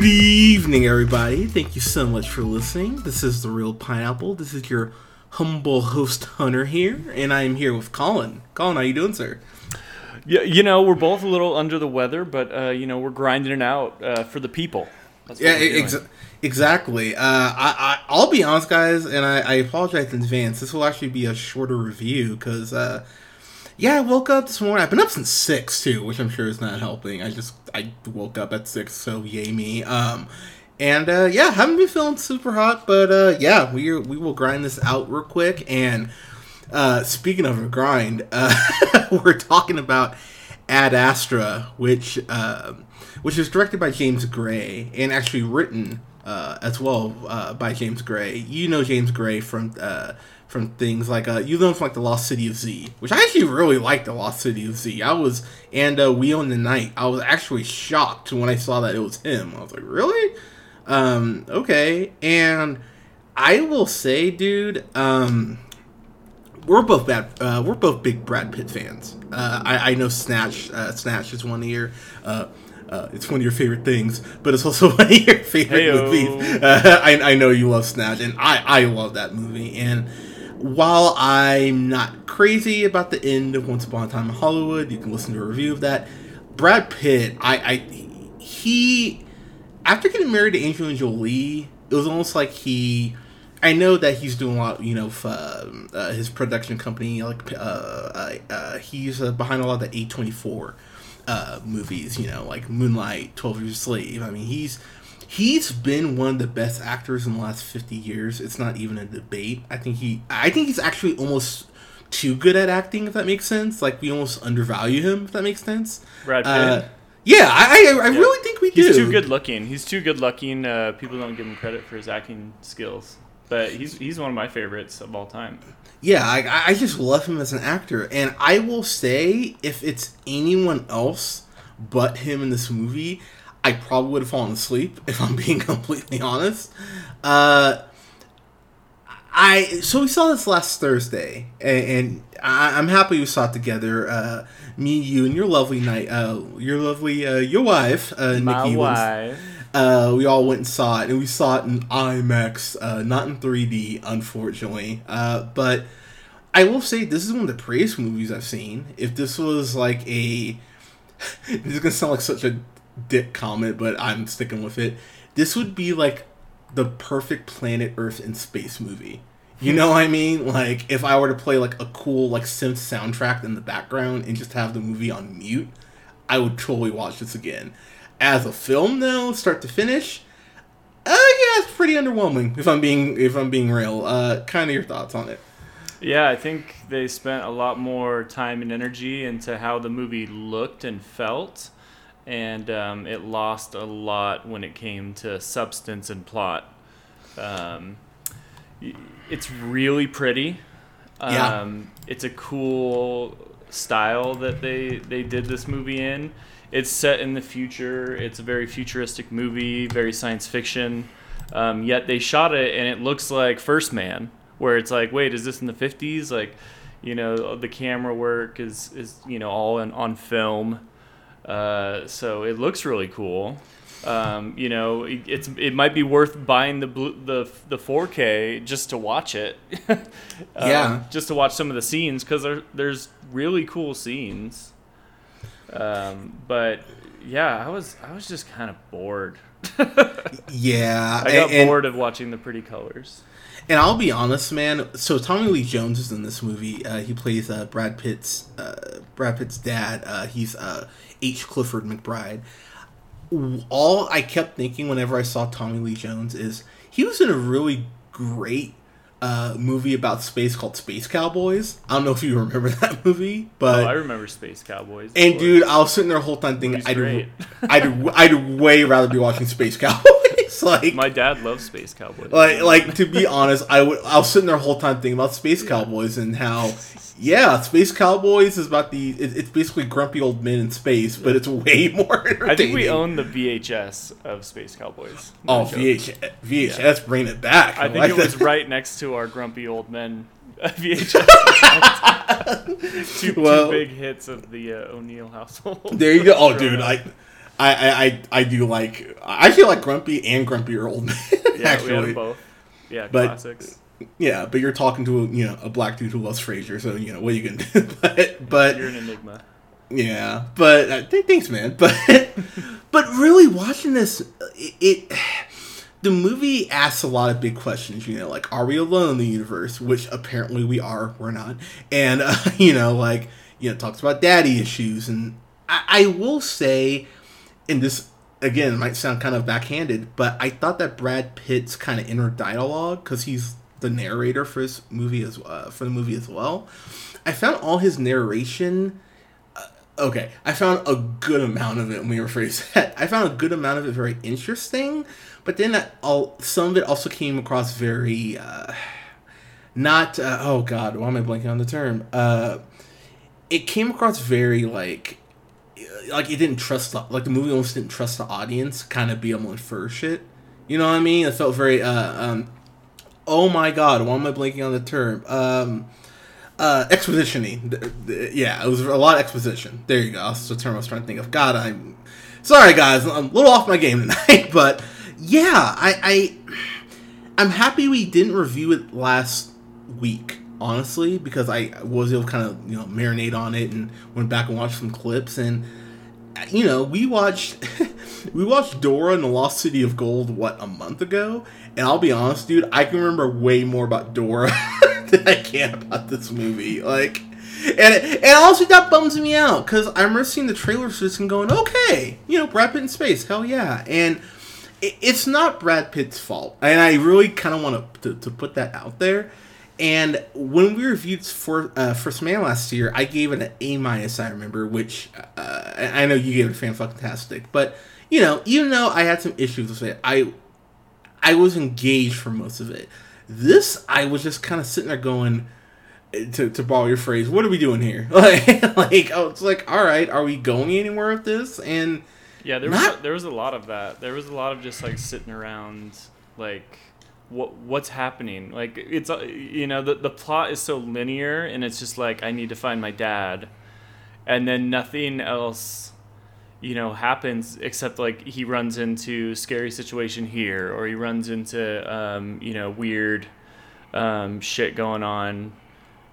Good evening, everybody. Thank you so much for listening. This is the Reel Pineapple. This is your humble host Hunter here, and I am here with Colin. Colin, how you doing, sir? Yeah, you know, we're both a little under the weather, but uh, you know, we're grinding it out uh, for the people. That's Yeah, ex- exactly. Uh, I, I I'll be honest, guys, and I, I apologize in advance. This will actually be a shorter review because, uh, yeah, I woke up this morning. I've been up since six too, which I'm sure is not helping. I just I woke up at six, so yay me. Um, and uh, yeah, haven't been feeling super hot, but uh, yeah, we we will grind this out real quick. And uh, speaking of a grind, uh, we're talking about Ad Astra, which uh, which is directed by James Gray and actually written uh, as well uh, by James Gray. You know James Gray from uh, from things like uh, you know from like the Lost City of Z, which I actually really liked the Lost City of Z. I was and uh, We Own the Night. I was actually shocked when I saw that it was him. I was like, really? Um, okay, and I will say, dude, um, we're both bad. Uh, we're both big Brad Pitt fans. I, I know Snatch. Snatch is one your. Uh, uh, it's one of your favorite things, but it's also one of your favorite Heyo. movies. Uh, I, I know you love Snatch, and I, I love that movie. And while I'm not crazy about the end of Once Upon a Time in Hollywood, you can listen to a review of that. Brad Pitt, I, I he after getting married to Angelina Jolie, it was almost like he. I know that he's doing a lot, you know, f- um, uh, his production company. Like, uh, uh, uh, he's uh, behind a lot of the A twenty four uh, movies. You know, like Moonlight, Twelve Years a Slave. I mean, he's he's been one of the best actors in the last fifty years. It's not even a debate. I think he. I think he's actually almost too good at acting. If that makes sense. Like we almost undervalue him. If that makes sense. Brad Pitt. Uh, yeah, I, I, I really think we do. He's too good looking. He's too good looking. Uh, people don't give him credit for his acting skills, but he's he's one of my favorites of all time. Yeah, I, I just love him as an actor, and I will say if it's anyone else but him in this movie, I probably would have fallen asleep if I'm being completely honest. Uh, I so we saw this last Thursday, and, and I, I'm happy we saw it together. Uh, me, you, and your lovely night, uh, your lovely uh, your wife, uh, My Nikki. was- wife. Uh, we all went and saw it, and we saw it in IMAX, uh, not in 3D, unfortunately. Uh, but I will say this is one of the prettiest movies I've seen. If this was like a, this is gonna sound like such a dick comment, but I'm sticking with it. This would be like the perfect planet Earth in space movie. You know what I mean? Like if I were to play like a cool like synth soundtrack in the background and just have the movie on mute, I would totally watch this again. As a film, though, start to finish, uh, yeah, it's pretty underwhelming. If I'm being if I'm being real, uh, kind of your thoughts on it? Yeah, I think they spent a lot more time and energy into how the movie looked and felt, and um, it lost a lot when it came to substance and plot. Um, it's really pretty. Yeah. Um, It's a cool style that they they did this movie in. It's set in the future. It's a very futuristic movie, very science fiction. Um, yet they shot it and it looks like First Man, where it's like, wait, is this in the fifties? Like, you know, the camera work is is you know all in, on film. Uh, so it looks really cool. Um, you know, it, it's it might be worth buying the blue, the the 4K just to watch it. Um, Yeah. just to watch some of the scenes because there, there's really cool scenes. Um, but yeah, I was I was just kind of bored. Yeah, I got and, bored of watching the pretty colors. And I'll be honest, man. So Tommy Lee Jones is in this movie. Uh, he plays uh, Brad Pitt's uh, Brad Pitt's dad. Uh, he's uh, H. Clifford McBride. All I kept thinking whenever I saw Tommy Lee Jones is he was in a really great uh, movie about space called Space Cowboys. I don't know if you remember that movie, but oh, I remember Space Cowboys. and dude, I was sitting there the whole time thinking, I'd. I'd, I'd way rather be watching Space Cowboys. Like My dad loves Space Cowboys. like like to be honest, I would I was sitting there the whole time thinking about Space Cowboys and how yeah, Space Cowboys is about the it, it's basically grumpy old men in space, but it's way more. I think we own the VHS of Space Cowboys. Oh, No joke. VH, VHS, bring it back. I think like it was right next to our grumpy old men VHS. two, Well- two big hits of the uh, O'Neill household. There you go. Oh, dude. I, I, I, I, do like. I feel like grumpy and grumpier old men. yeah, we actually, both. Yeah, But- classics. yeah, but you're talking to a, you know a black dude who loves Frasier, so you know what are you gonna do? but but You're an enigma. Yeah, but uh, th- thanks, man. But but really, watching this, it, it the movie asks a lot of big questions. You know, like are we alone in the universe? Which apparently we are. We're not. And uh, you know, like you know, it talks about daddy issues. And I, I will say, and this again might sound kind of backhanded, but I thought that Brad Pitt's kind of inner dialogue because he's the narrator for this movie as uh, for the movie as well. I found all his narration okay, I found a good amount of it. Let me rephrase that. I found a good amount of it very interesting, but then that all some of it also came across very uh, not. Uh, oh God, why am I blanking on the term? Uh, it came across very like like it didn't trust the, like the movie almost didn't trust the audience kind of be able to infer shit. You know what I mean? It felt very uh um. Oh my God, why am I blanking on the term? Um uh, expositioning. Yeah, it was a lot of exposition. There you go. That's the term I was trying to think of. God, I'm sorry, guys. I'm a little off my game tonight, but yeah, I, I I'm happy we didn't review it last week, honestly, because I was able to kind of you know marinate on it and went back and watched some clips and you know we watched we watched Dora and the Lost City of Gold what a month ago, and I'll be honest, dude, I can remember way more about Dora than I can about this movie. Like, and and also that bums me out because I remember seeing the trailer for this and going, okay, you know, Brad Pitt in space, hell yeah, and it, it's not Brad Pitt's fault, and I really kind of want to to put that out there. And when we reviewed for uh, First Man last year, I gave it an A minus. I remember, which uh, I know you gave it fan fantastic, but you know, even though I had some issues with it, I I was engaged for most of it. This I was just kind of sitting there going, to, to borrow your phrase, what are we doing here? Like, like I was like, all right, are we going anywhere with this? And Yeah, there was Not- a, there was a lot of that. There was a lot of just like sitting around, like what what's happening. Like it's uh, you know the the plot is so linear, and it's just like I need to find my dad, and then nothing else, you know, happens except like he runs into scary situation here, or he runs into um, you know weird um, shit going on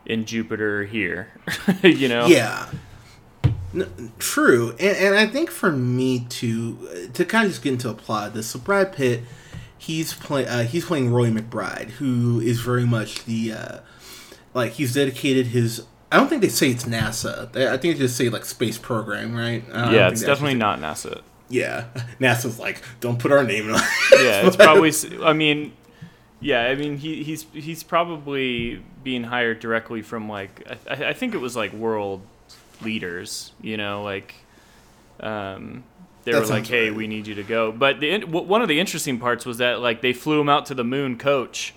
in Jupiter here, you know. Yeah. N- true, and, and I think for me to to kind of just get into a plot so Brad Pitt, he's play uh, he's playing Roy McBride, who is very much the uh, like he's dedicated his. I don't think they say it's NASA. They, I think they just say like space program, right? Yeah, it's definitely not NASA. yeah, NASA's like, don't put our name on. yeah, it's probably. I mean, yeah, I mean he, he's he's probably being hired directly from like I, I I think it was like world leaders, you know, like um, they That were like, "Hey, right. we need you to go." But the one of the interesting parts was that like they flew him out to the moon, coach.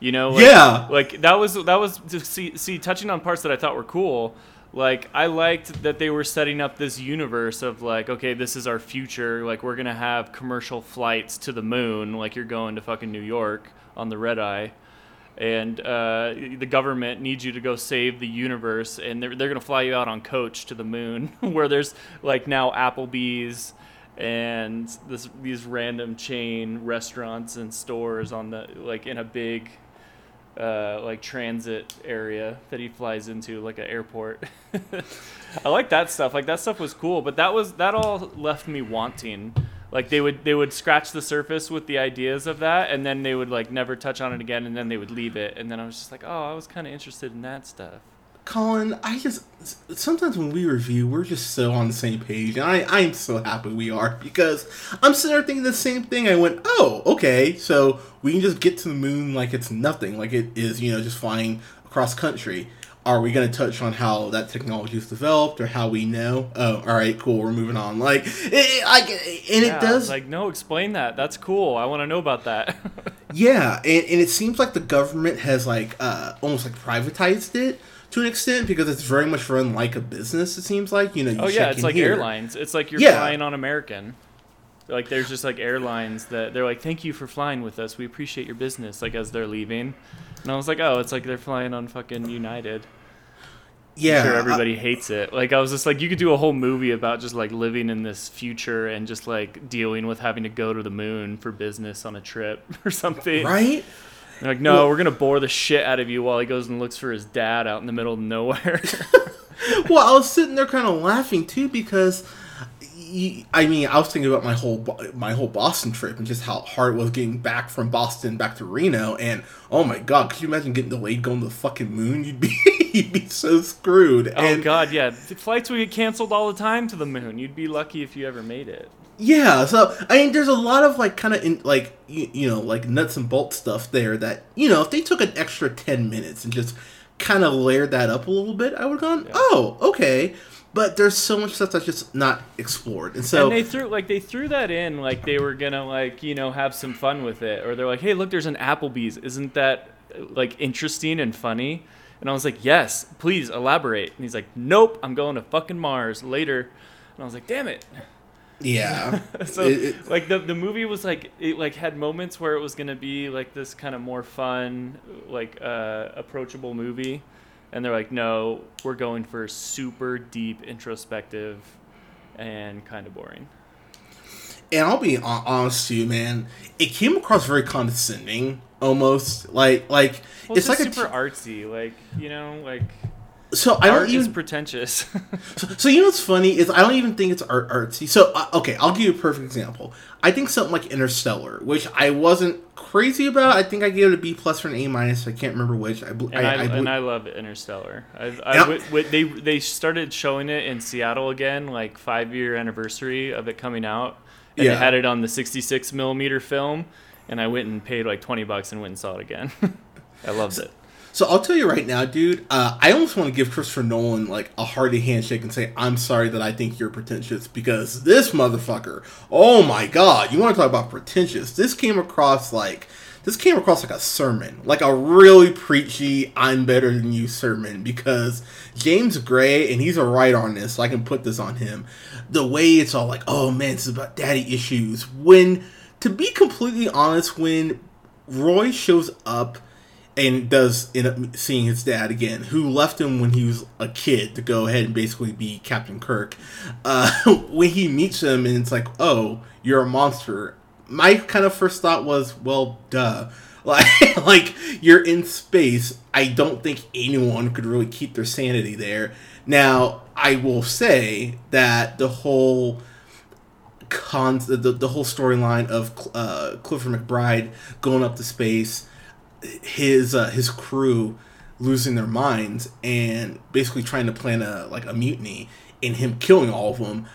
You know, like, Yeah. like that was that was to see see touching on parts that I thought were cool. Like I liked that they were setting up this universe of like, okay, this is our future. Like we're gonna have commercial flights to the moon. Like you're going to fucking New York on the red eye, and uh, the government needs you to go save the universe, and they're they're gonna fly you out on coach to the moon, where there's like now Applebee's and this these random chain restaurants and stores on the like in a big uh, like transit area that he flies into, like an airport. I like that stuff. Like that stuff was cool, but that was that all left me wanting. Like they would they would scratch the surface with the ideas of that, and then they would like never touch on it again, and then they would leave it, and then I was just like, oh, I was kind of interested in that stuff. Colin, I just sometimes when we review, we're just so on the same page, and I I'm so happy we are because I'm sitting there thinking the same thing. I went, oh, okay, so we can just get to the moon like it's nothing, like it is, you know, just flying across country. are we going to touch on how that technology is developed or how we know? Oh, all right, cool. We're moving on. Like, it, it, I, and Yeah, it does. like no, explain that. That's cool. I want to know about that. Yeah, and, and it seems like the government has like uh, almost like privatized it to an extent because it's very much run like a business. It seems like you know. You oh yeah, it's like here. airlines. It's like you're Yeah. flying on American. Like there's just like airlines that they're like, thank you for flying with us. We appreciate your business. Like as they're leaving, and I was like, oh, it's like they're flying on fucking United. Yeah, sure I- everybody hates it. Like I was just like, you could do a whole movie about just like living in this future and just like dealing with having to go to the moon for business on a trip or something. right. They're like, no, Well- we're gonna bore the shit out of you while he goes and looks for his dad out in the middle of nowhere. well, I was sitting there kind of laughing too because, I mean, I was thinking about my whole my whole Boston trip and just how hard it was getting back from Boston back to Reno. And oh my god, could you imagine getting delayed going to the fucking moon? You'd be you'd be so screwed. oh and god, yeah, the flights would get canceled all the time to the moon. You'd be lucky if you ever made it. Yeah, so I mean, there's a lot of like kind of in like you, you know like nuts and bolts stuff there that you know if they took an extra ten minutes and just kind of layered that up a little bit, I would have gone, Yeah. oh, okay. But there's so much stuff that's just not explored, and so and they threw like they threw that in like they were gonna like you know have some fun with it, or they're like, hey, look, there's an Applebee's. Isn't that like interesting and funny? And I was like, yes, please elaborate. And he's like, nope, I'm going to fucking Mars later. And I was like, damn it. Yeah, so It- it- like the the movie was like it like had moments where it was gonna be like this kind of more fun like uh, approachable movie, and they're like, no, we're going for super deep introspective, and kind of boring. and I'll be honest to you, man. It came across very condescending, almost like like Well, it's it's, like a super t- artsy, like you know, like so I don't art even pretentious. So, so you know what's funny is I don't even think it's art artsy. So uh, okay, I'll give you a perfect example. I think something like Interstellar, which I wasn't crazy about. I think I gave it a B plus or an A minus. I can't remember which. I, bel- and I, I, I, and I love Interstellar. I've, I wi- wi- they they started showing it in Seattle again, like five year anniversary of it coming out, and Yeah. they had it on the 66 millimeter film, and I went and paid like 20 bucks and went and saw it again. I loved it. So I'll tell you right now, dude. Uh, I almost want to give Christopher Nolan like a hearty handshake and say I'm sorry that I think you're pretentious because this motherfucker. Oh my god, you want to talk about pretentious? This came across like. This came across like a sermon, like a really preachy "I'm better than you" sermon. Because James Gray, and he's a writer on this, so I can put this on him. The way it's all like, "Oh man, this is about daddy issues." When, to be completely honest, when Roy shows up and does end up seeing his dad again, who left him when he was a kid to go ahead and basically be Captain Kirk. Uh, when he meets him and it's like, "Oh, you're a monster," my kind of first thought was, "Well, duh." Like, like you're in space. I don't think anyone could really keep their sanity there. Now, I will say that the whole cons the, the whole storyline of uh, Clifford McBride going up to space, his uh, his crew losing their minds and basically trying to plan a like a mutiny and him killing all of them.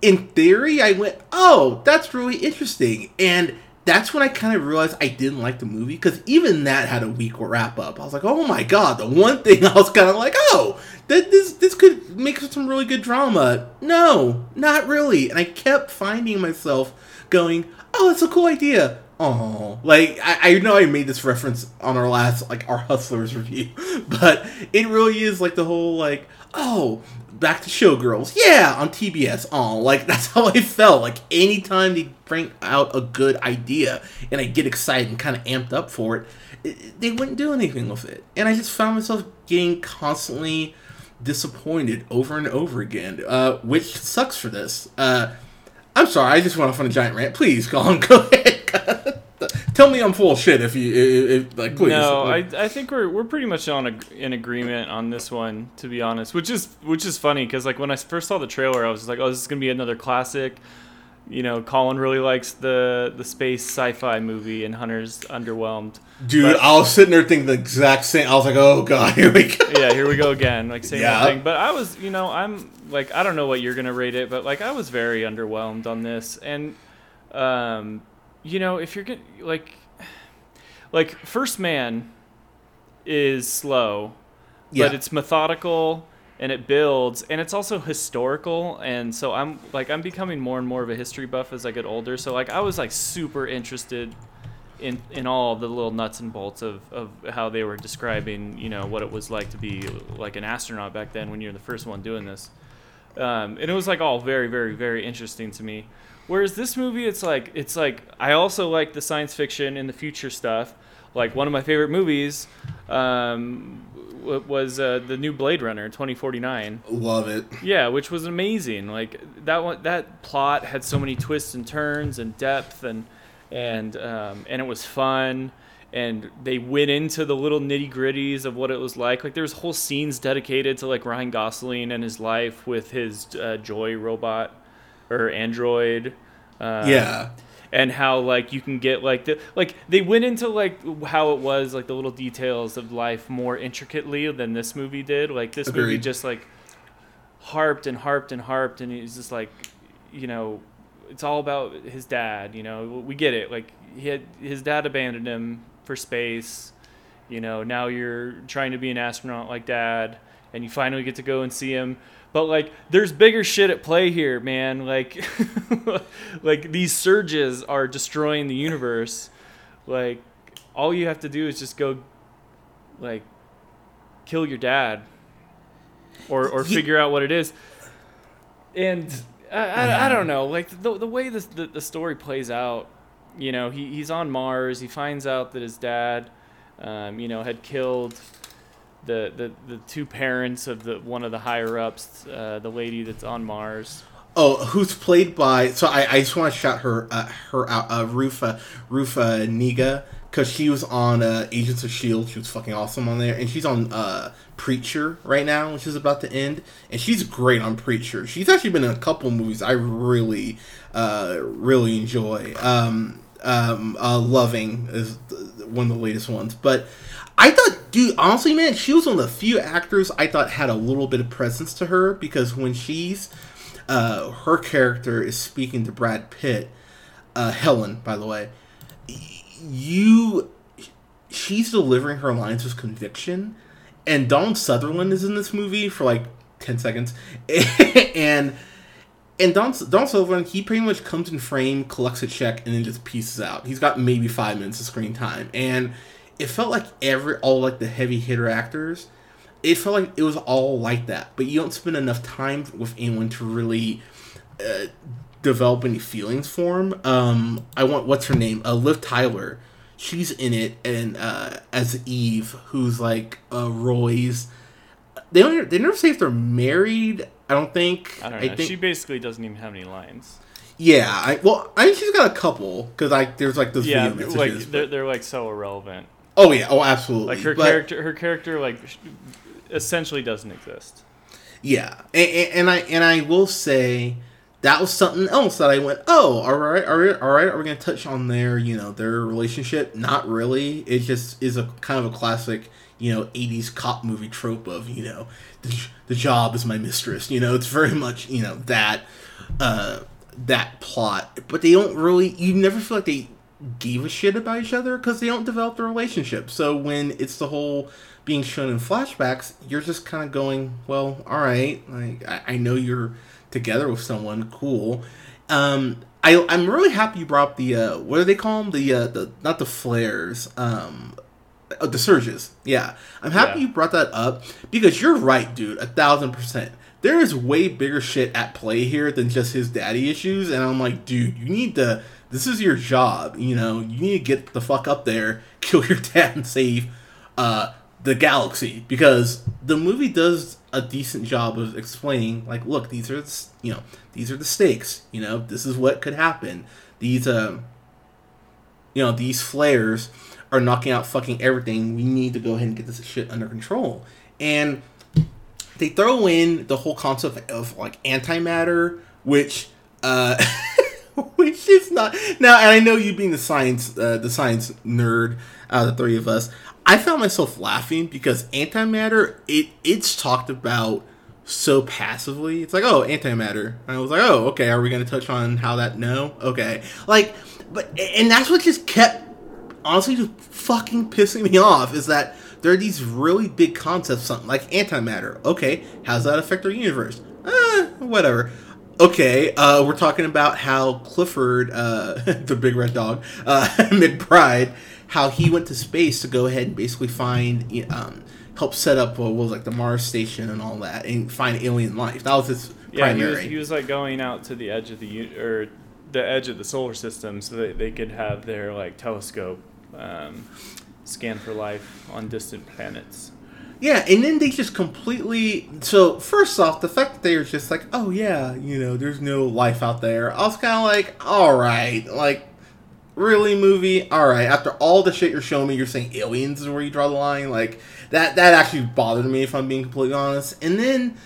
In theory, I went, "Oh, that's really interesting," and that's when I kind of realized I didn't like the movie because even that had a weak wrap up. I was like, "Oh my god!" The one thing I was kind of like, "Oh, that this this could make some really good drama." No, not really. And I kept finding myself going, "Oh, that's a cool idea." Oh, like I, I know I made this reference on our last like our Hustlers review, but it really is like the whole like, oh, back to Showgirls, yeah, on TBS. Oh, like that's how I felt. Like anytime they bring out a good idea and I get excited and kind of amped up for it, it, they wouldn't do anything with it, and I just found myself getting constantly disappointed over and over again, uh, which sucks for this. Uh, I'm sorry, I just went off on a giant rant. Please, go on, go ahead. Tell me I'm full of shit if you if, if, like please. No, I, Like, I think we're we're pretty much on a, in agreement on this one, to be honest. Which is which is funny because like when I first saw the trailer, I was like, oh, this is gonna be another classic. You know, Colin really likes the the space sci-fi movie, and Hunter's underwhelmed. dude, but- I was sitting there thinking the exact same. I was like, oh god, here we go. yeah, here we go again, like same Yeah. thing. But I was, you know, I'm like, I don't know what you're gonna rate it, but like, I was very underwhelmed on this, and um, you know, if you're gonna like, like First Man is slow, Yeah. but it's methodical and it builds and it's also historical and so i'm like i'm becoming more and more of a history buff as i get older so like i was like super interested in in all the little nuts and bolts of, of how they were describing you know what it was like to be like an astronaut back then when you're the first one doing this um, and it was like all very very very interesting to me whereas this movie it's like it's like i also like the science fiction and the future stuff like one of my favorite movies um, was uh, the new blade runner 2049 Love it. yeah, which was amazing. Like that one, that plot had so many twists and turns and depth, and and um, and it was fun. And they went into the little nitty gritties of what it was like. Like there's whole scenes dedicated to like Ryan Gosling and his life with his uh, Joy robot or android. Uh, yeah. and how like you can get like the like they went into like how it was like the little details of life more intricately than this movie did like this movie just like harped and harped and harped and he's just like you know it's all about his dad you know we get it like he had his dad abandoned him for space you know now you're trying to be an astronaut like dad and you finally get to go and see him but like there's bigger shit at play here man. Like like these surges are destroying the universe. Like all you have to do is just go like kill your dad or or figure out what it is. And I, I, I don't know. Like the, the way this, the, the story plays out you know he, he's on mars. He finds out that his dad um, you know had killed the, the, the two parents of the one of the higher ups uh, the lady that's on mars Oh, who's played by? So I, I just want to shout her uh, her out, uh, Rufa Rufa Negga because she was on uh, Agents of Shield. She was fucking awesome on there, and she's on uh, Preacher right now, which is about to end, and she's great on Preacher. She's actually been in a couple movies I really uh, really enjoy. Um, um, uh, Loving is one of the latest ones, but. I thought, dude, honestly, man, she was one of the few actors I thought had a little bit of presence to her because when she's uh, her character is speaking to Brad Pitt, uh, Helen, by the way. You, she's delivering her lines with conviction, and Donald Sutherland is in this movie for like ten seconds, and and Don, Don Sutherland, he pretty much comes in frame, collects a check, and then just pieces out. He's got maybe five minutes of screen time, and it felt like every all like the heavy hitter actors it felt like it was all like that, but you don't spend enough time with anyone to really uh, develop any feelings for him. Um, I want what's her name? Uh, Liv Tyler. She's in it, and uh, as Eve, who's like uh, Roy's. They don't. They never say if they're married. I don't think. i don't know think, she basically doesn't even have any lines yeah. I well, I think she's got a couple because like there's like those yeah video like they're, they're like so irrelevant oh yeah. Oh absolutely. like her But- character her character like essentially doesn't exist Yeah, and, and, I and I will say that was something else that I went, oh, all right, all right, all right. Are we gonna touch on their, you know, their relationship? Not really. It just is a kind of a classic, you know, '80s cop movie trope of, you know, the, the job is my mistress. You know, it's very much, you know, that uh, that plot. But they don't really. You never feel like they gave a shit about each other because they don't develop the relationship. So when it's the whole being shown in flashbacks, you're just kind of going, well, all right, like I, I know you're together with someone, cool. Um, I I'm really happy you brought up the uh, what do they call them? The uh, the not the flares, um, uh, the surges. Yeah, I'm happy Yeah. you brought that up because you're right, dude, a thousand percent. There is way bigger shit at play here than just his daddy issues, and I'm like, dude, you need to. This is your job, you know. You need to get the fuck up there, kill your dad, and save uh, the galaxy. Because the movie does a decent job of explaining like look these are the, you know these are the stakes you know this is what could happen. These um you know these flares are knocking out fucking everything. We need to go ahead and get this shit under control. And they throw in the whole concept of like antimatter which uh which is not now and i know you being the science uh, the science nerd out of the three of us i found myself laughing because antimatter it it's talked about so passively it's like oh antimatter and i was like oh okay are we going to touch on how that no okay like but and that's what just kept honestly just fucking pissing me off is that there are these really big concepts, something like antimatter. Okay, how's that affect our universe? Eh, whatever. Okay, uh, we're talking about how Clifford, uh, the big red dog, uh, McBride, how he went to space to go ahead and basically find, um, help set up what was like the Mars station and all that, and find alien life. That was his Yeah, he primary. was, he was like going out to the edge of the or the edge of the solar system so that they could have their like telescope um, scan for life on distant planets. Yeah, and then they just completely. So first off, the fact that they were just like, "Oh yeah, you know, there's no life out there," I was kind of like, "All right, like, really, movie? All right." After all the shit you're showing me, you're saying aliens is where you draw the line. Like that. That actually bothered me, if I'm being completely honest. And then,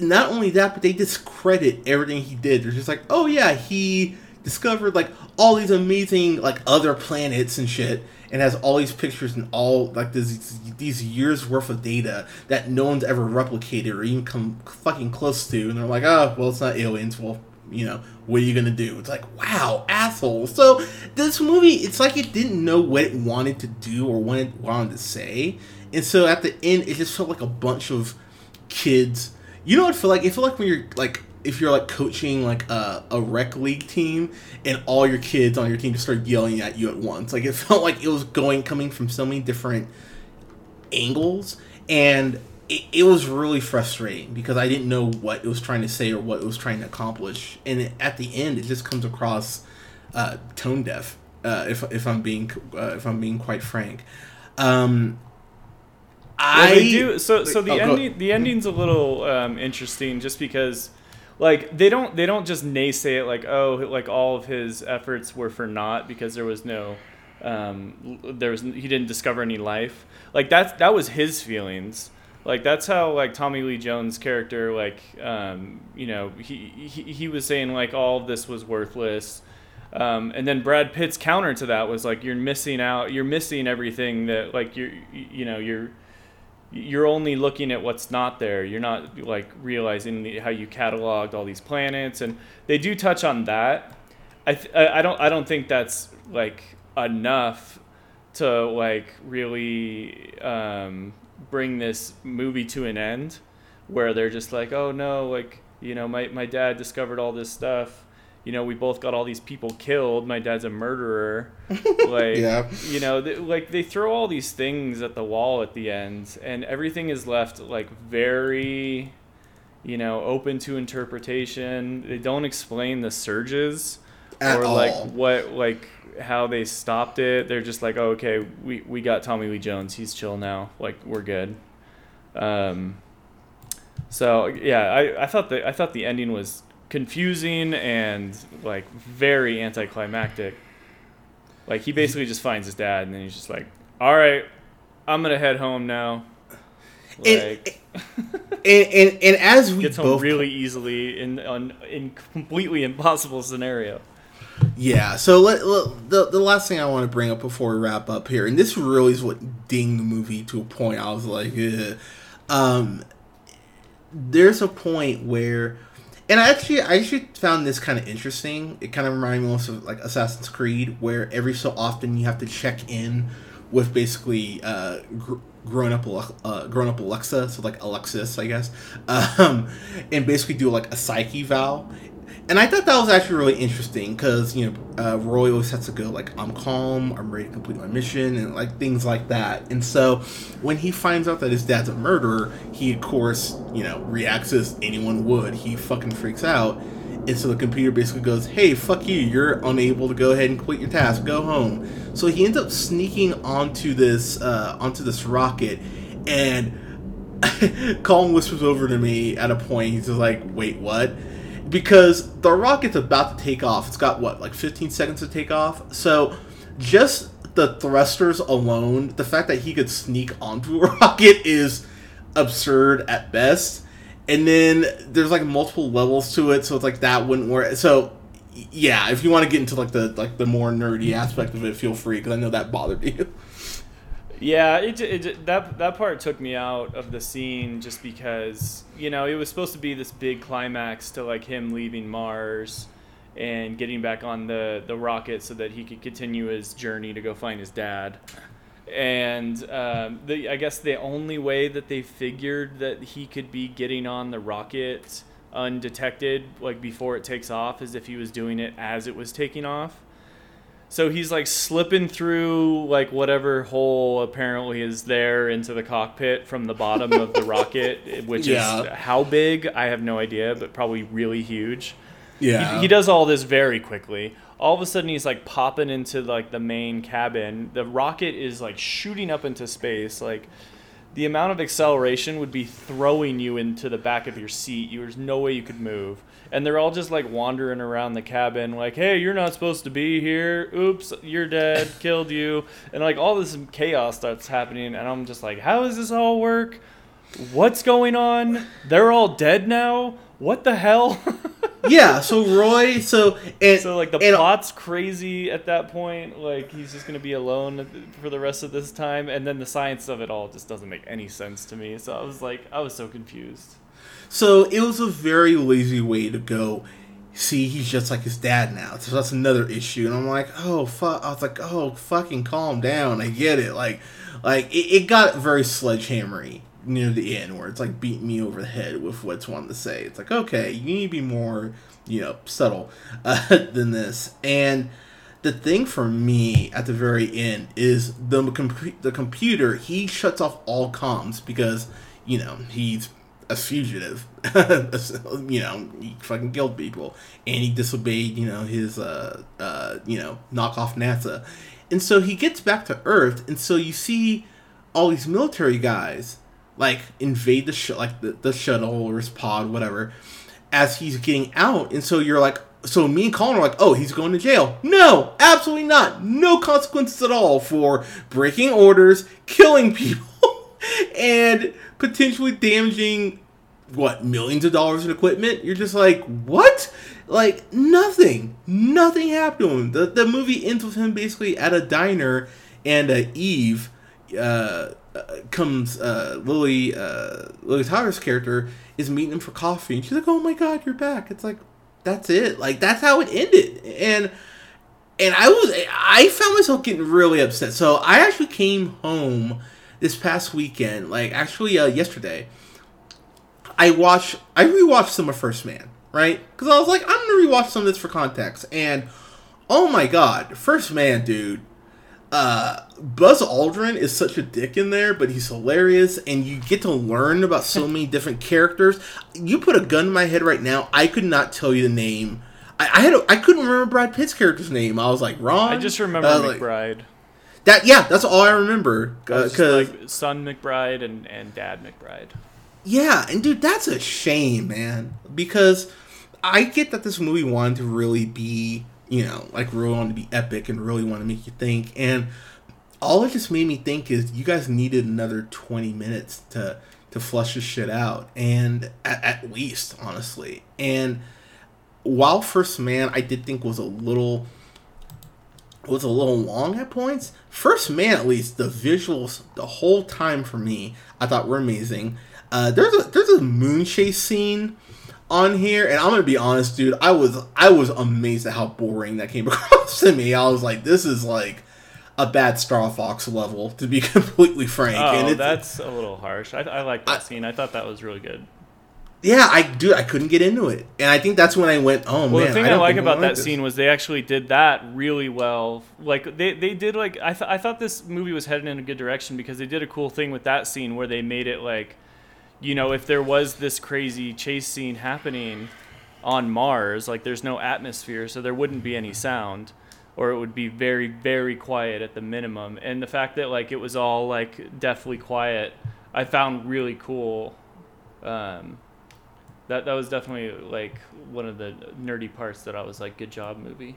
not only that, but they discredit everything he did. They're just like, "Oh yeah, he discovered like all these amazing like other planets and shit." And has all these pictures and all like this, these years worth of data that no one's ever replicated or even come fucking close to and they're like oh well it's not aliens. Well you know what are you gonna do? It's like wow asshole so this movie it's like it didn't know what it wanted to do or what it wanted to say and so at the end it just felt like a bunch of kids. You know what it feel like? It felt like when you're like if you're like coaching like a, a rec league team and all your kids on your team just start yelling at you at once like it felt like it was going coming from so many different angles. And it, it was really frustrating because i didn't know what it was trying to say or what it was trying to accomplish. And it, at the end it just comes across uh, tone deaf uh, if, if i'm being uh, if i'm being quite frank. Um, I do. So, so the Oh, ending, the ending's a little um, interesting, just because, like, they don't, they don't just naysay it, like, oh, like all of his efforts were for naught because there was no, um, there was, he didn't discover any life. Like that's that was his feelings. Like that's how like Tommy Lee Jones' character, like, um, you know, he, he he was saying like all of this was worthless. Um, and then Brad Pitt's counter to that was like you're missing out, you're missing everything that like you're, you know, you're you're only looking at what's not there. You're not like realizing the, how you cataloged all these planets, and they do touch on that. I th- I don't I don't think that's like enough to like really um, bring this movie to an end, where they're just like, oh no, like you know my my dad discovered all this stuff. You know, we both got all these people killed. My dad's a murderer. like, Yeah. you know, th- like they throw all these things at the wall at the end, and everything is left like very, you know, open to interpretation. They don't explain the surges At or like what like how they stopped it. They're just like, oh, okay, we we got Tommy Lee Jones. He's chill now. Like we're good. Um. So yeah, I, I thought the I thought the ending was confusing and like very anticlimactic. Like he basically just finds his dad and then he's just like, "All right, I'm gonna head home now." And- Like and, and, and as we gets home both really easily in on in completely impossible scenario. Yeah. So let, let- the the last thing I want to bring up before we wrap up here, and this really is what dinged the movie to a point. I was like, Ugh. um, there's a point where, and I actually I actually found this kind of interesting. It kind of reminded me of like Assassin's Creed, where every so often you have to check in with basically uh, gr- grown up uh, grown up Alexa, so like Alexis, I guess, um, and basically do like a psych eval. And I thought that was actually really interesting because you know uh, Roy always has to go like I'm calm, I'm ready to complete my mission, and like things like that. And so when he finds out that his dad's a murderer, he of course you know reacts as anyone would. He fucking freaks out, and so the computer basically goes, "Hey, fuck you! You're unable to go ahead and complete your task. Go home." So he ends up sneaking onto this uh, onto this rocket, and Colin whispers over to me at a point. He's just like, "Wait, what?" Because the rocket's about to take off. It's got what, like 15 seconds to take off. So just the thrusters alone, the fact that he could sneak onto a rocket is absurd at best. And then there's like multiple levels to it, so it's like that wouldn't work. So yeah, if you want to get into like the like the more nerdy aspect of it, feel free because I know that bothered you. Yeah, it, it that that part took me out of the scene just because you know it was supposed to be this big climax to like him leaving Mars and getting back on the the rocket so that he could continue his journey to go find his dad. and um, the, I guess the only way that they figured that he could be getting on the rocket undetected, like before it takes off, is if he was doing it as it was taking off. So he's like slipping through like whatever hole apparently is there into the cockpit from the bottom of the rocket, which Yeah. is how big I have no idea, but probably really huge. Yeah. He, he does all this very quickly. All of a sudden, he's like popping into like the main cabin. The rocket is like shooting up into space. Like the amount of acceleration would be throwing you into the back of your seat. There's no way you could move. And they're all just like wandering around the cabin, like, "Hey, you're not supposed to be here. Oops, you're dead. Killed you." And like all this chaos starts happening, and I'm just like, "How does this all work? What's going on? They're all dead now. What the hell?" yeah. So Roy. So and So like the and, plot's crazy at that point. Like he's just gonna be alone for the rest of this time, and then the science of it all just doesn't make any sense to me. So I was like, I was so confused. So it was a very lazy way to go. See, he's just like his dad now. So that's another issue. And I'm like, oh fuck. I was like, oh fucking calm down. I get it. Like, like it, it got very sledgehammery near the end, where it's like beating me over the head with what's wanting to say. It's like, okay, you need to be more, you know, subtle uh, than this. And the thing for me at the very end is the com- the computer. He shuts off all comms because you know he's a fugitive. you know, he fucking killed people, and he disobeyed. You know his uh uh you know knock off NASA, and so he gets back to Earth, and so you see all these military guys like invade the sh- like the, the shuttle or his pod, whatever, as he's getting out, and so you're like. So me and Colin are like, oh, he's going to jail. No, absolutely not. No consequences at all for breaking orders, killing people, and potentially damaging what millions of dollars in equipment. You're just like, what? Like nothing, nothing happened to him. The the movie ends with him basically at a diner, and uh, Eve uh, uh, comes. Uh, Lily uh, Lily Tyler's character is meeting him for coffee, and she's like, "Oh my god, you're back!" It's like that's it. Like that's how it ended, and and I was I found myself getting really upset. So I actually came home this past weekend, like actually uh, yesterday. I watched I rewatched some of First Man, right? Because I was like, I'm gonna rewatch some of this for context, and oh my god, First Man, dude. Uh, Buzz Aldrin is such a dick in there, but he's hilarious, and you get to learn about so many different characters. You put a gun in my head right now, I could not tell you the name. I, I had a, I couldn't remember Brad Pitt's character's name. I was like, Ron. I just remember Uh, like- McBride. that yeah, that's all I remember. Because just like son McBride and, and dad McBride. Yeah, and dude, that's a shame, man. Because I get that this movie wanted to really be, you know, like really wanted to be epic and really want to make you think. And all it just made me think is you guys needed another 20 minutes to to flush this shit out. And at, at least, honestly. And while First Man I did think was a little was a little long at points. First Man, at least, the visuals the whole time for me, I thought were amazing. Uh, there's a there's a moon chase scene on here, and I'm gonna be honest, dude. I was I was amazed at how boring that came across to me. I was like, this is like a bad Star Fox level, to be completely frank. and Oh, it's, that's a little harsh. I, I like that I- scene. I thought that was really good. yeah, I do. I couldn't get into it, and I think that's when I went, oh Well, man. the thing I, don't like about I that this. scene was they actually did that really well. Like they, they did like I th- I thought this movie was headed in a good direction because they did a cool thing with that scene where they made it like, you know, if there was this crazy chase scene happening on Mars, like there's no atmosphere, so there wouldn't be any sound, or it would be very very quiet at the minimum. And the fact that like it was all like deathly quiet, I found really cool. Um, that that was definitely like one of the nerdy parts that I was like, good job, movie.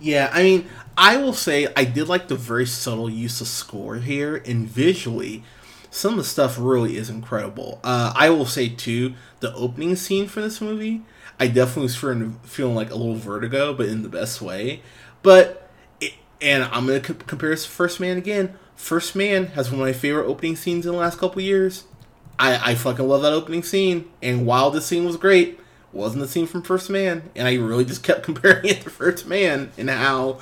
Yeah, I mean, I will say I did like the very subtle use of score here, and visually, some of the stuff really is incredible. Uh, I will say too, the opening scene for this movie, I definitely was feeling, feeling like a little vertigo, but in the best way. But it, and I'm gonna co- compare this to First Man again. First Man has one of my favorite opening scenes in the last couple years. I, I fucking love that opening scene, and while this scene was great, wasn't the scene from First Man, and I really just kept comparing it to First Man and how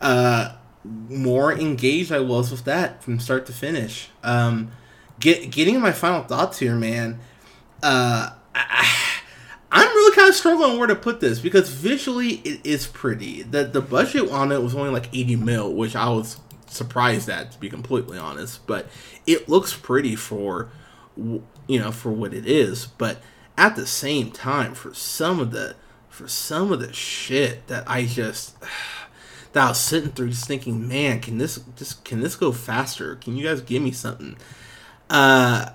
uh, more engaged I was with that from start to finish. Um, get getting my final thoughts here, man. Uh, I, I'm really kind of struggling where to put this because visually it is pretty. the The budget on it was only like 80 mil, which I was surprised at, to be completely honest. But it looks pretty for you know for what it is. But at the same time, for some of the for some of the shit that I just that I was sitting through, just thinking, man, can this just can this go faster? Can you guys give me something? Uh,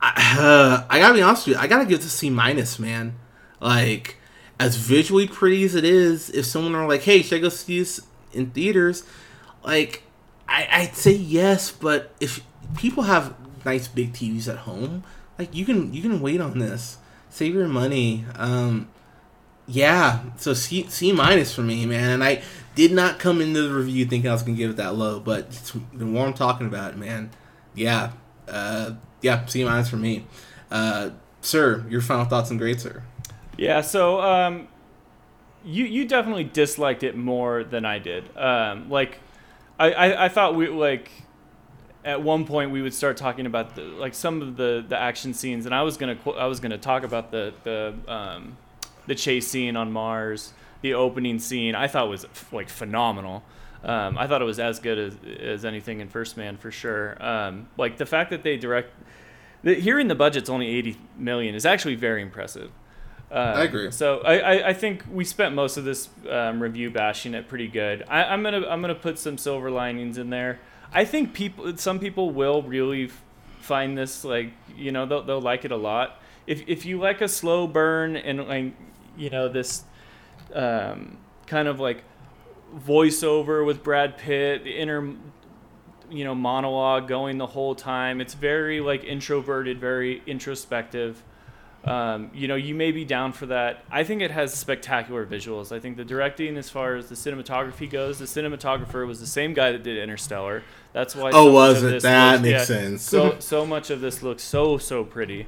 I, uh, I gotta be honest with you, I gotta give a C minus, man. Like, as visually pretty as it is, if someone were like, "Hey, should I go see this in theaters?" Like, I, I'd say yes, but if people have nice big TVs at home, like you can you can wait on this, save your money. Um, yeah, so C C minus for me, man. And I did not come into the review thinking I was gonna give it that low, but the more I'm talking about it, man, yeah, uh, yeah, C minus for me. Uh, sir, your final thoughts and grades, sir. Yeah, so um, you you definitely disliked it more than I did. Um, like, I, I, I thought we like at one point we would start talking about the, like some of the, the action scenes, and I was gonna I was gonna talk about the the um, the chase scene on Mars, the opening scene. I thought was like phenomenal. Um, I thought it was as good as, as anything in First Man for sure. Um, like the fact that they direct, the, hearing the budget's only 80 million is actually very impressive. Um, I agree. So I, I, I, think we spent most of this um, review bashing it pretty good. I, am gonna I'm gonna put some silver linings in there. I think people some people will really find this like you know they'll, they'll like it a lot. If if you like a slow burn and like you know this um, kind of like voiceover with Brad Pitt, the inner you know monologue going the whole time. It's very like introverted, very introspective. Um, you know, you may be down for that. I think it has spectacular visuals. I think the directing, as far as the cinematography goes, the cinematographer was the same guy that did Interstellar. That's why. Oh, so was it? That looks, makes yeah, sense. so so much of this looks so so pretty.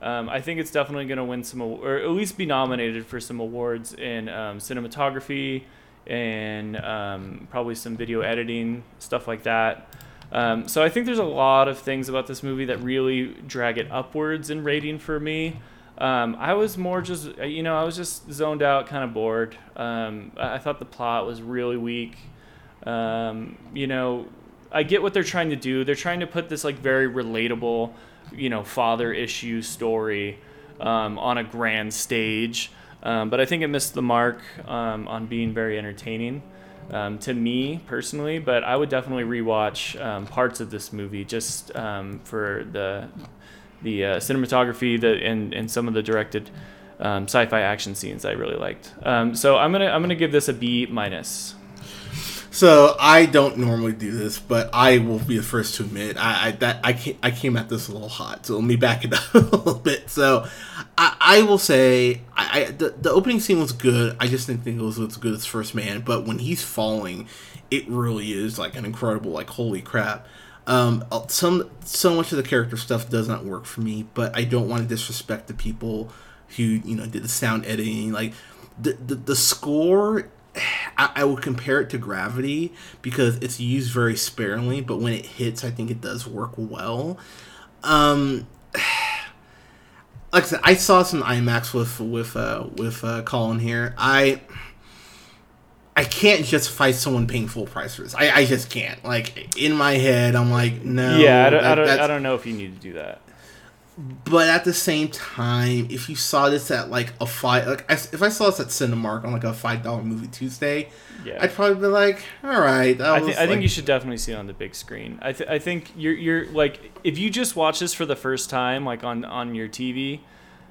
Um, I think it's definitely going to win some, or at least be nominated for some awards in um, cinematography, and um, probably some video editing stuff like that. Um, so I think there's a lot of things about this movie that really drag it upwards in rating for me. Um, I was more just, uh, you know, I was just zoned out, kind of bored. Um, I thought the plot was really weak. Um, you know, I get what they're trying to do. They're trying to put this like very relatable, you know, father issue story um, on a grand stage. Um, but I think it missed the mark um, on being very entertaining um, to me personally. But I would definitely rewatch um, parts of this movie just um, for the the uh, cinematography and and some of the directed um, sci-fi action scenes I really liked. so I'm gonna I'm gonna give this a B minus. So I don't normally do this, but I will be the first to admit I, I that I came, I came at this a little hot. So let me back it up a little bit. So I, I will say I, I the, the opening scene was good. I just didn't think it was as good as First Man. But when he's falling, it really is like an incredible like holy crap. Um, uh, some so much of the character stuff does not work for me, but I don't want to disrespect the people who you know did the sound editing. Like the the, the score I, I would compare it to Gravity because it's used very sparingly, but when it hits, I think it does work well. Um, like I said, I saw some IMAX with with uh, with uh, Colin here. I I can't justify someone paying full price for this. I, I just can't. Like in my head, I'm like, no. Yeah, I don't, that, I, don't, I don't know if you need to do that but at the same time, if you saw this at like a five, like I, if I saw this at Cinemark on like a five dollar movie Tuesday, yeah. I'd probably be like, all right. I, th- I think you should definitely see it on the big screen. I th- I think you're you're like if you just watch this for the first time, like on on your TV,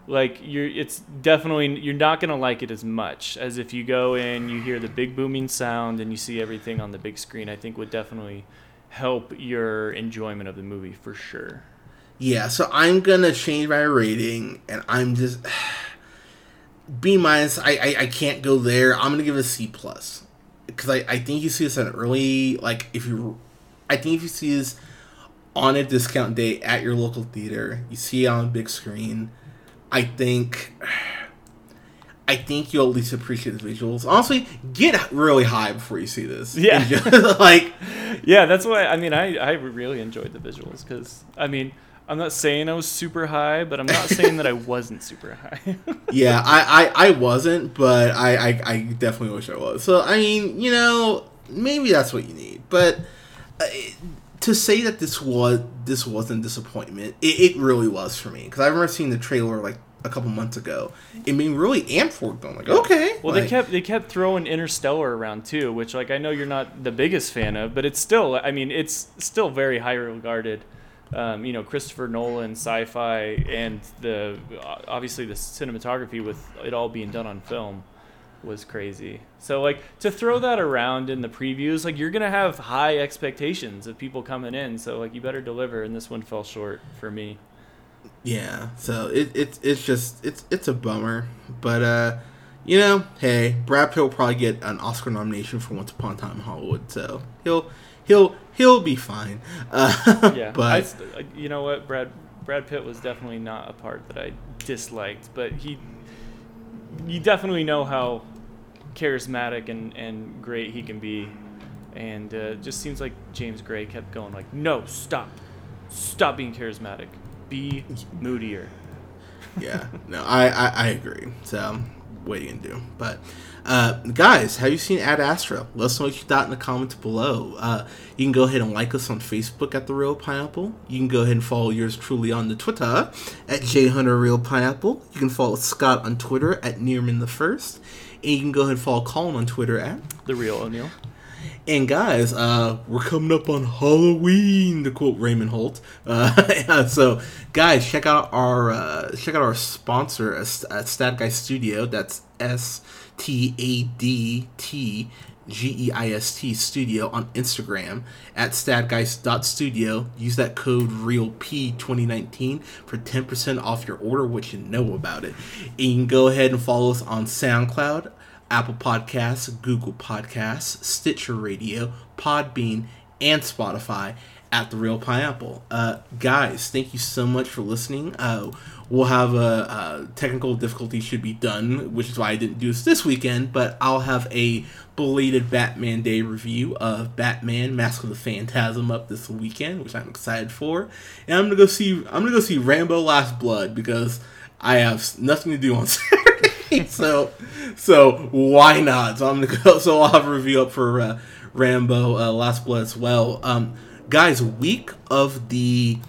like you're it's definitely you're not gonna like it as much as if you go in, you hear the big booming sound, and you see everything on the big screen. I think would definitely help your enjoyment of the movie for sure. Yeah, so I'm gonna change my rating, and I'm just B minus. I, I I can't go there. I'm gonna give it a C plus because I I think you see this at early like if you, I think if you see this on a discount day at your local theater, you see it on a big screen. I think. I think you'll at least appreciate the visuals. Honestly, get really high before you see this. Yeah. Just, like Yeah, that's why. I mean, I I really enjoyed the visuals because I mean. I'm not saying I was super high, but I'm not saying that I wasn't super high. yeah, I, I, I wasn't, but I, I, I definitely wish I was. So I mean, you know, maybe that's what you need. But uh, to say that this was this wasn't disappointment, it, it really was for me because I remember seeing the trailer like a couple months ago. It made me really amped for it. I'm like, okay. Well, like, they kept they kept throwing Interstellar around too, which like I know you're not the biggest fan of, but it's still I mean it's still very high regarded. Um, you know Christopher Nolan sci-fi and the obviously the cinematography with it all being done on film was crazy. So like to throw that around in the previews, like you're gonna have high expectations of people coming in. So like you better deliver, and this one fell short for me. Yeah, so it, it it's just it's it's a bummer, but uh, you know, hey, Brad Pitt will probably get an Oscar nomination for Once Upon a Time in Hollywood, so he'll he'll he'll be fine. Uh, Yeah, but I, you know what, Brad Brad Pitt was definitely not a part that I disliked, but he, you definitely know how charismatic and and great he can be, and uh, just seems like James Gray kept going like, no, stop, stop being charismatic, be moodier. yeah, no, I, I I agree. So what you gonna do? But uh, guys, have you seen Ad Astra? Let us know what you thought in the comments below. Uh, you can go ahead and like us on Facebook at the Reel Pineapple. You can go ahead and follow yours truly on the Twitter at J Hunter Reel Pineapple. You can follow Scott on Twitter at Nearman the First, and you can go ahead and follow Colin on Twitter at The real O'Neill. And guys, uh, we're coming up on Halloween, to quote Raymond Holt. Uh, so, guys, check out our uh, check out our sponsor at at Stadtgeist Studio. That's S T A D T G E I S T Studio on Instagram at stadtgeist.studio. Use that code REELP2019 for 10% off your order, which you know about it. And you can go ahead and follow us on SoundCloud, Apple Podcasts, Google Podcasts, Stitcher Radio, Podbean, and Spotify at The Reel Pineapple. Uh, guys, thank you so much for listening. Uh, we'll have a, a technical difficulty should be done, which is why I didn't do this this weekend, but I'll have a belated Batman Day review of Batman Mask of the Phantasm up this weekend, which I'm excited for. And I'm gonna go see I'm gonna go see Rambo Last Blood because I have nothing to do on Saturday. so so why not? So I'm gonna go so I'll have a review up for uh, Rambo uh, Last Blood as well. Um guys, week of the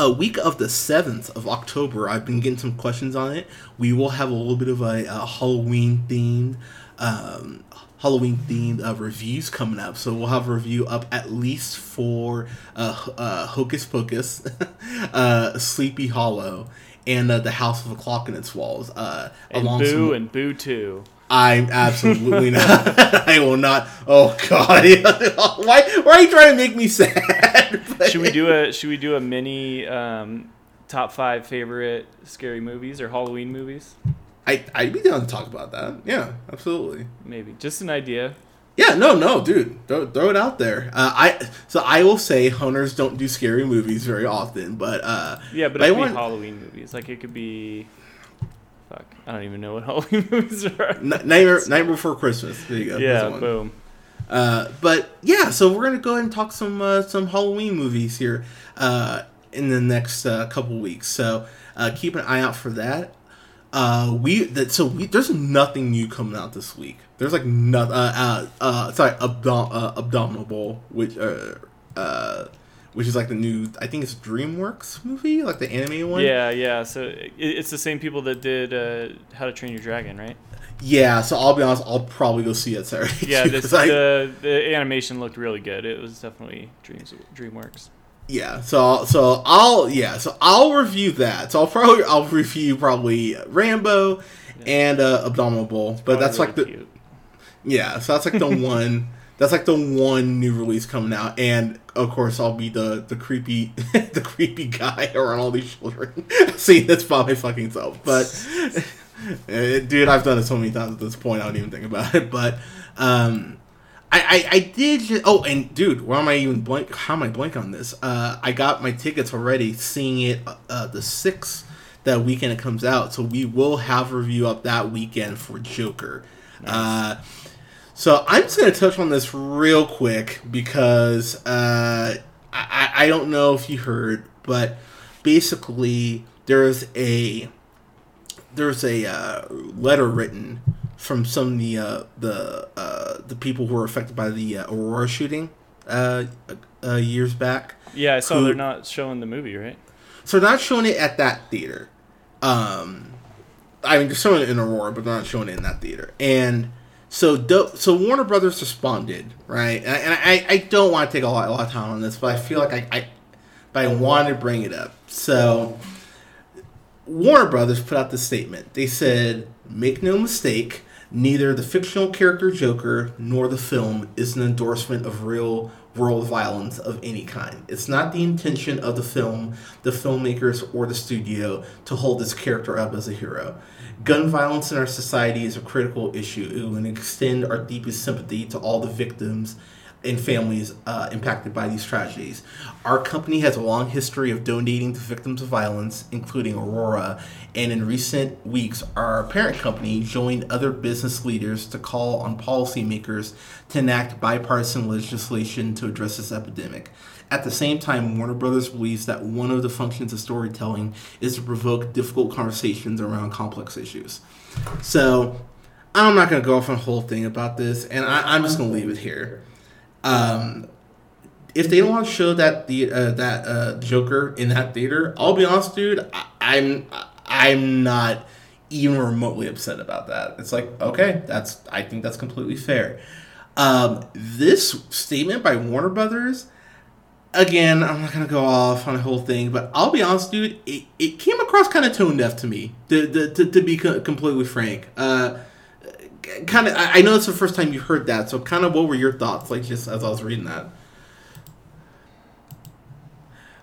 a week of the 7th of October, I've been getting some questions on it. We will have a little bit of a, a Halloween themed um, Halloween themed uh, reviews coming up. So we'll have a review up at least for uh, uh, Hocus Pocus, uh, Sleepy Hollow, and uh, The House of a Clock in Its Walls. Uh, And along Boo some- and Boo too. I'm absolutely not. I will not. Oh God! why? Why are you trying to make me sad? Should we do a Should we do a mini um, top five favorite scary movies or Halloween movies? I I'd be down to talk about that. Yeah, absolutely. Maybe just an idea. Yeah, no, no, dude, throw, throw it out there. Uh, I so I will say hunters don't do scary movies very often, but uh, Yeah, but I it could be Halloween movies. Like it could be. Fuck, I don't even know what Halloween movies are. N- Nightmare Nightmare Before Christmas. There you go. yeah, boom. Uh, but yeah, so we're gonna go ahead and talk some uh, some Halloween movies here uh, in the next uh, couple weeks. So uh, keep an eye out for that. Uh, we that so we there's nothing new coming out this week. There's like no uh, uh, uh sorry abdom- uh, abominable which uh uh which is like the new I think it's DreamWorks movie like the animated one. Yeah, yeah. So it, it's the same people that did uh, How to Train Your Dragon, right? Yeah. So I'll be honest, I'll probably go see it Saturday. Yeah, too, this, I- the the animation looked really good. It was definitely Dreams DreamWorks. Yeah, so so I'll yeah, so I'll review that. So I'll probably I'll review probably Rambo and uh, Abominable, but Probably that's like the cute. yeah, so that's like the one that's like the one new release coming out, and of course I'll be the the creepy the creepy guy around all these children see that's by my fucking self. But uh, dude, I've done it so many times at this point, I don't even think about it. But um, I, I, I did. Just, oh, and dude, why am I even blank? How am I blank on this? Uh, I got my tickets already. Seeing it uh, the sixth, that weekend it comes out. So we will have a review up that weekend for Joker. Uh, so I'm just going to touch on this real quick because uh, I, I don't know if you heard, but basically there's a there's a uh, letter written from some of the uh, the uh, the people who were affected by the uh, Aurora shooting uh, uh, years back. Yeah, I saw Who- they're not showing the movie, right? So they're not showing it at that theater. Um, I mean, they're showing it in Aurora, but they're not showing it in that theater. And so, do, so Warner Brothers responded, right? And I, and I, I don't want to take a lot, a lot of time on this, but I feel like I, I, but I wanted to bring it up. So, Warner Brothers put out this statement. They said, "Make no mistake." Neither the fictional character Joker nor the film is an endorsement of real world violence of any kind. It's not the intention of the film, the filmmakers, or the studio to hold this character up as a hero. Gun violence in our society is a critical issue and extend our deepest sympathy to all the victims and families uh, impacted by these tragedies. Our company has a long history of donating to victims of violence, including Aurora, and in recent weeks, our parent company joined other business leaders to call on policymakers to enact bipartisan legislation to address this epidemic. At the same time, Warner Brothers believes that one of the functions of storytelling is to provoke difficult conversations around complex issues. So, I'm not going to go off on a whole thing about this, and I, I'm just going to leave it here. Um, if they don't want to show that the uh, that uh, Joker in that theater, I'll be honest, dude. I, I'm I'm not even remotely upset about that. It's like okay, that's I think that's completely fair. Um, this statement by Warner Brothers, again, I'm not gonna go off on the whole thing, but I'll be honest, dude. It, it came across kind of tone deaf to me, to to, to, to be co- completely frank. Uh, kind of I know it's the first time you heard that, so kind of what were your thoughts like just as I was reading that?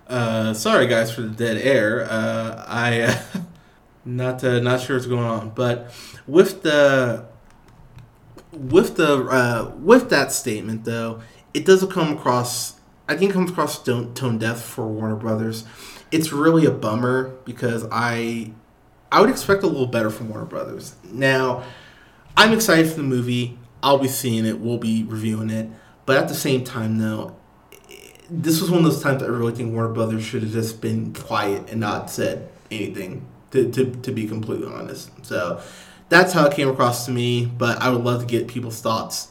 Uh, sorry guys for the dead air. Uh, I uh, not uh, not sure what's going on, but with the with the uh, with that statement though, it doesn't come across. I think it comes across tone, tone deaf for Warner Brothers. It's really a bummer because I I would expect a little better from Warner Brothers. Now, I'm excited for the movie. I'll be seeing it. We'll be reviewing it. But at the same time, though, this was one of those times that I really think Warner Brothers should have just been quiet and not said anything. To, to, to be completely honest, so that's how it came across to me. But I would love to get people's thoughts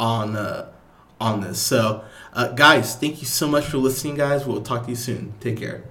on uh, on this. So, uh, guys, thank you so much for listening, guys. We'll talk to you soon. Take care.